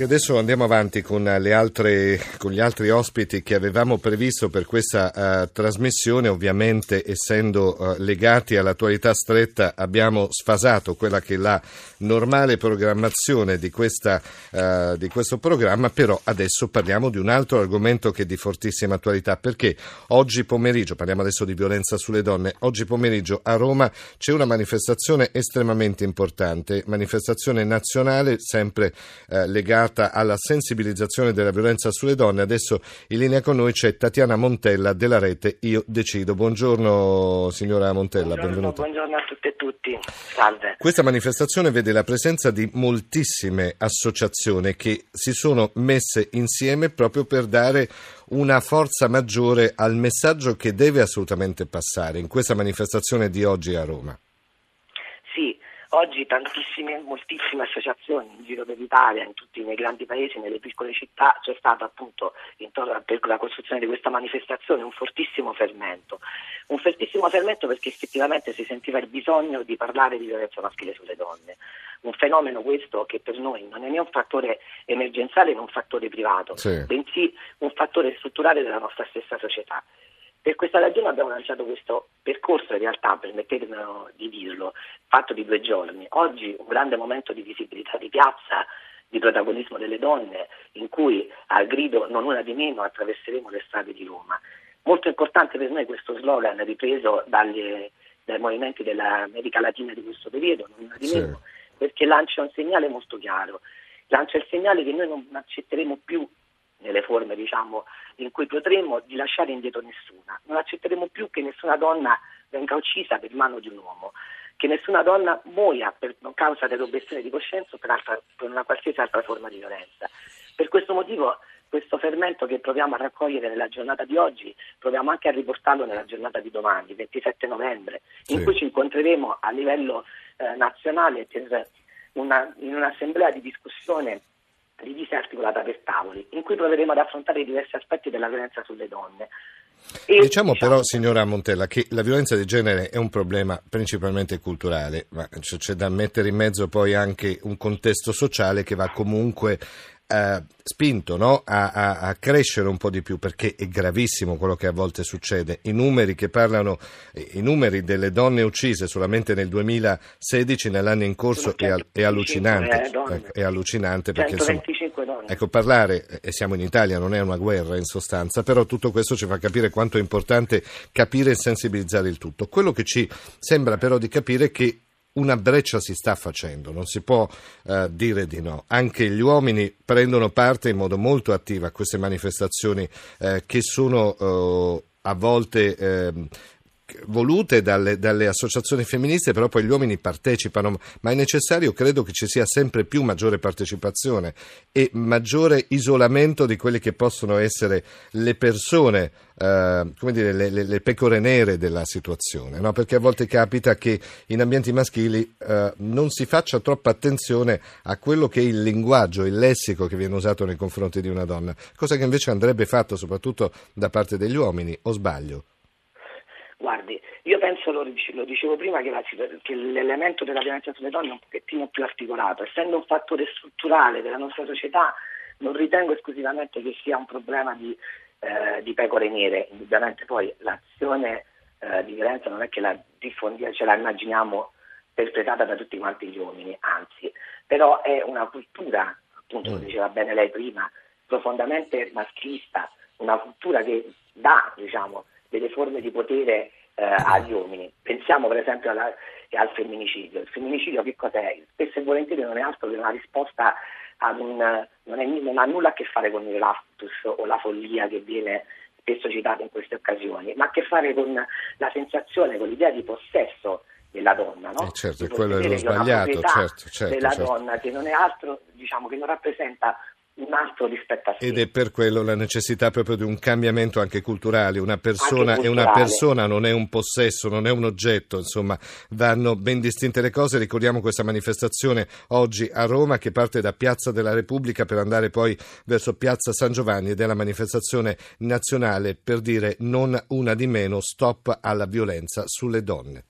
E adesso andiamo avanti con, altre, con, gli altri ospiti che avevamo previsto per questa uh, trasmissione. Ovviamente, essendo uh, legati all'attualità stretta, abbiamo sfasato quella che è la normale programmazione di, questa, uh, di questo programma, però adesso parliamo di un altro argomento che è di fortissima attualità, perché oggi pomeriggio, parliamo adesso di violenza sulle donne, oggi pomeriggio a Roma c'è una manifestazione estremamente importante, manifestazione nazionale sempre legata dedicata alla sensibilizzazione della violenza sulle donne. Adesso in linea con noi c'è Tatiana Montella della rete Io Decido. Buongiorno signora Montella, buongiorno, benvenuta. Buongiorno a tutte e tutti, salve. Questa manifestazione vede la presenza di moltissime associazioni che si sono messe insieme proprio per dare una forza maggiore al messaggio che deve assolutamente passare in questa manifestazione di oggi a Roma. Oggi tantissime, moltissime associazioni in giro per l'Italia, in tutti i grandi paesi, nelle piccole città, c'è stato appunto intorno per la costruzione di questa manifestazione un fortissimo fermento. Un fortissimo fermento perché effettivamente si sentiva il bisogno di parlare di violenza maschile sulle donne. Un fenomeno questo che per noi non è né un fattore emergenziale né un fattore privato, sì. bensì un fattore strutturale della nostra stessa società. Per questa ragione abbiamo lanciato questo percorso, in realtà, permettetemelo di dirlo, fatto di due giorni. Oggi un grande momento di visibilità di piazza, di protagonismo delle donne, in cui al grido non una di meno attraverseremo le strade di Roma. Molto importante per noi questo slogan ripreso dalle, dai movimenti dell'America Latina di questo periodo, non una di meno, sì. perché lancia un segnale molto chiaro. Lancia il segnale che noi non accetteremo più nelle forme diciamo, in cui potremmo di lasciare indietro nessuna. Non accetteremo più che nessuna donna venga uccisa per mano di un uomo, che nessuna donna muoia per causa dell'obiezione di coscienza o per, altra, per una qualsiasi altra forma di violenza. Per questo motivo questo fermento che proviamo a raccogliere nella giornata di oggi, proviamo anche a riportarlo nella giornata di domani, 27 novembre, sì. in cui ci incontreremo a livello eh, nazionale per una, in un'assemblea di discussione divisa e articolata per tavoli, in cui proveremo ad affrontare diversi aspetti della violenza sulle donne. E, diciamo, diciamo però, signora Montella, che la violenza di genere è un problema principalmente culturale, ma c'è da mettere in mezzo poi anche un contesto sociale che va comunque eh, spinto no? a, a, a, crescere un po' di più perché è gravissimo quello che a volte succede. I numeri che parlano, i numeri delle donne uccise solamente nel 2016, nell'anno in corso, è, è, allucinante. Eh, è allucinante perché insomma, ecco, parlare, e siamo in Italia, non è una guerra in sostanza, però tutto questo ci fa capire quanto è importante capire e sensibilizzare il tutto. Quello che ci sembra però di capire è che una breccia si sta facendo, non si può uh, dire di no. Anche gli uomini prendono parte in modo molto attivo a queste manifestazioni uh, che sono uh, a volte ehm, volute dalle, dalle, associazioni femministe, però poi gli uomini partecipano, ma è necessario, credo che ci sia sempre più maggiore partecipazione e maggiore isolamento di quelle che possono essere le persone, eh, come dire, le, le, le, pecore nere della situazione, no? perché a volte capita che in ambienti maschili eh, non si faccia troppa attenzione a quello che è il linguaggio, il lessico che viene usato nei confronti di una donna, cosa che invece andrebbe fatto soprattutto da parte degli uomini, o sbaglio? Guardi, io penso, lo, lo dicevo prima, che, la, che, l'elemento della violenza sulle donne è un pochettino più articolato. Essendo un fattore strutturale della nostra società, non ritengo esclusivamente che sia un problema di, eh, di pecore nere. Indubbiamente poi l'azione eh, di violenza non è che la diffondiamo, ce la immaginiamo perpetrata da tutti quanti gli uomini, anzi, però è una cultura, appunto, come mm. diceva bene lei prima, profondamente maschilista, una cultura che dà, diciamo, delle forme di potere agli uomini. Pensiamo per esempio alla, al femminicidio. Il femminicidio che cos'è? Spesso e volentieri non è altro che una risposta ad un... non, è, non ha nulla a che fare con il raptus o la follia che viene spesso citata in queste occasioni, ma ha a che fare con la sensazione, con l'idea di possesso della donna, no? Eh certo, quello è lo sbagliato, certo, certo, della certo. donna che non è altro, diciamo, che non rappresenta altro rispetto a sé. Ed è per quello la necessità proprio di un cambiamento anche culturale. Una persona Anche è una culturale. persona, non è un possesso, non è un oggetto, insomma, vanno ben distinte le cose. Ricordiamo questa manifestazione oggi a Roma che parte da Piazza della Repubblica per andare poi verso Piazza San Giovanni ed è la manifestazione nazionale per dire non una di meno, stop alla violenza sulle donne.